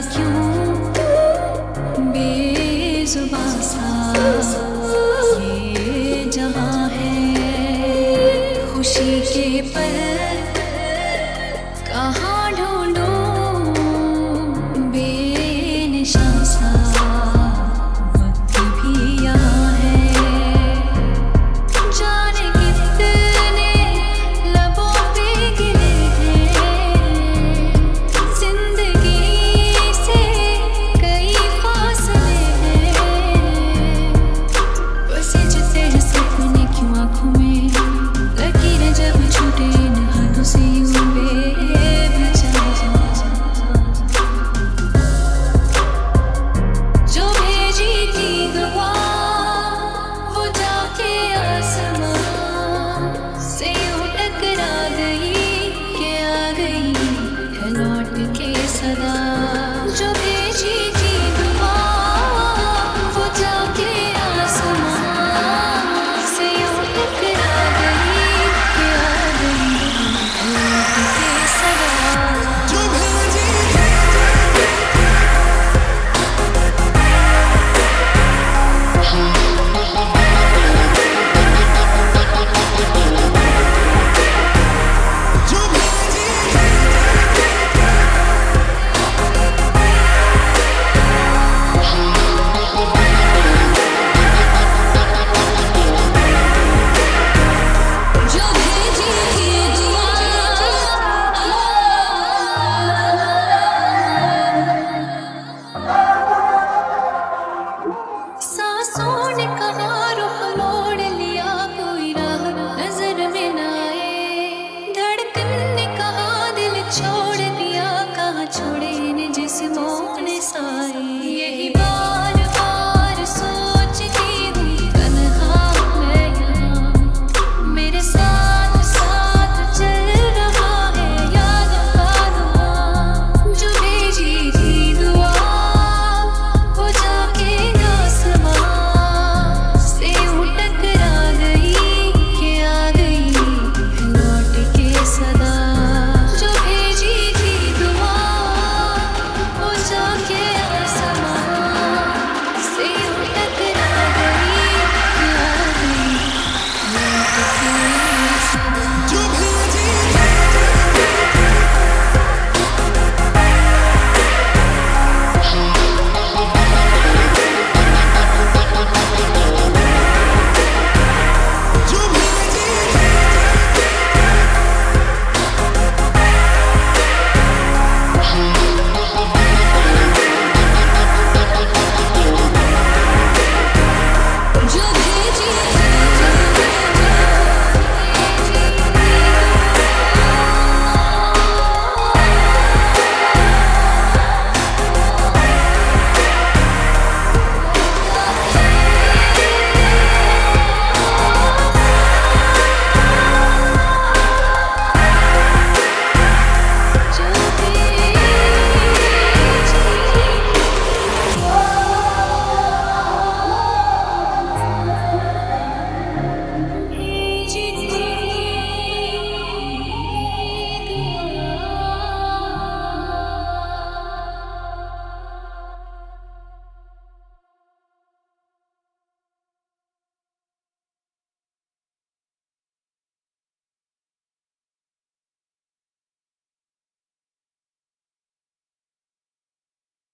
क्यों बेजुबा सा ये जहाँ है खुशी के पर soi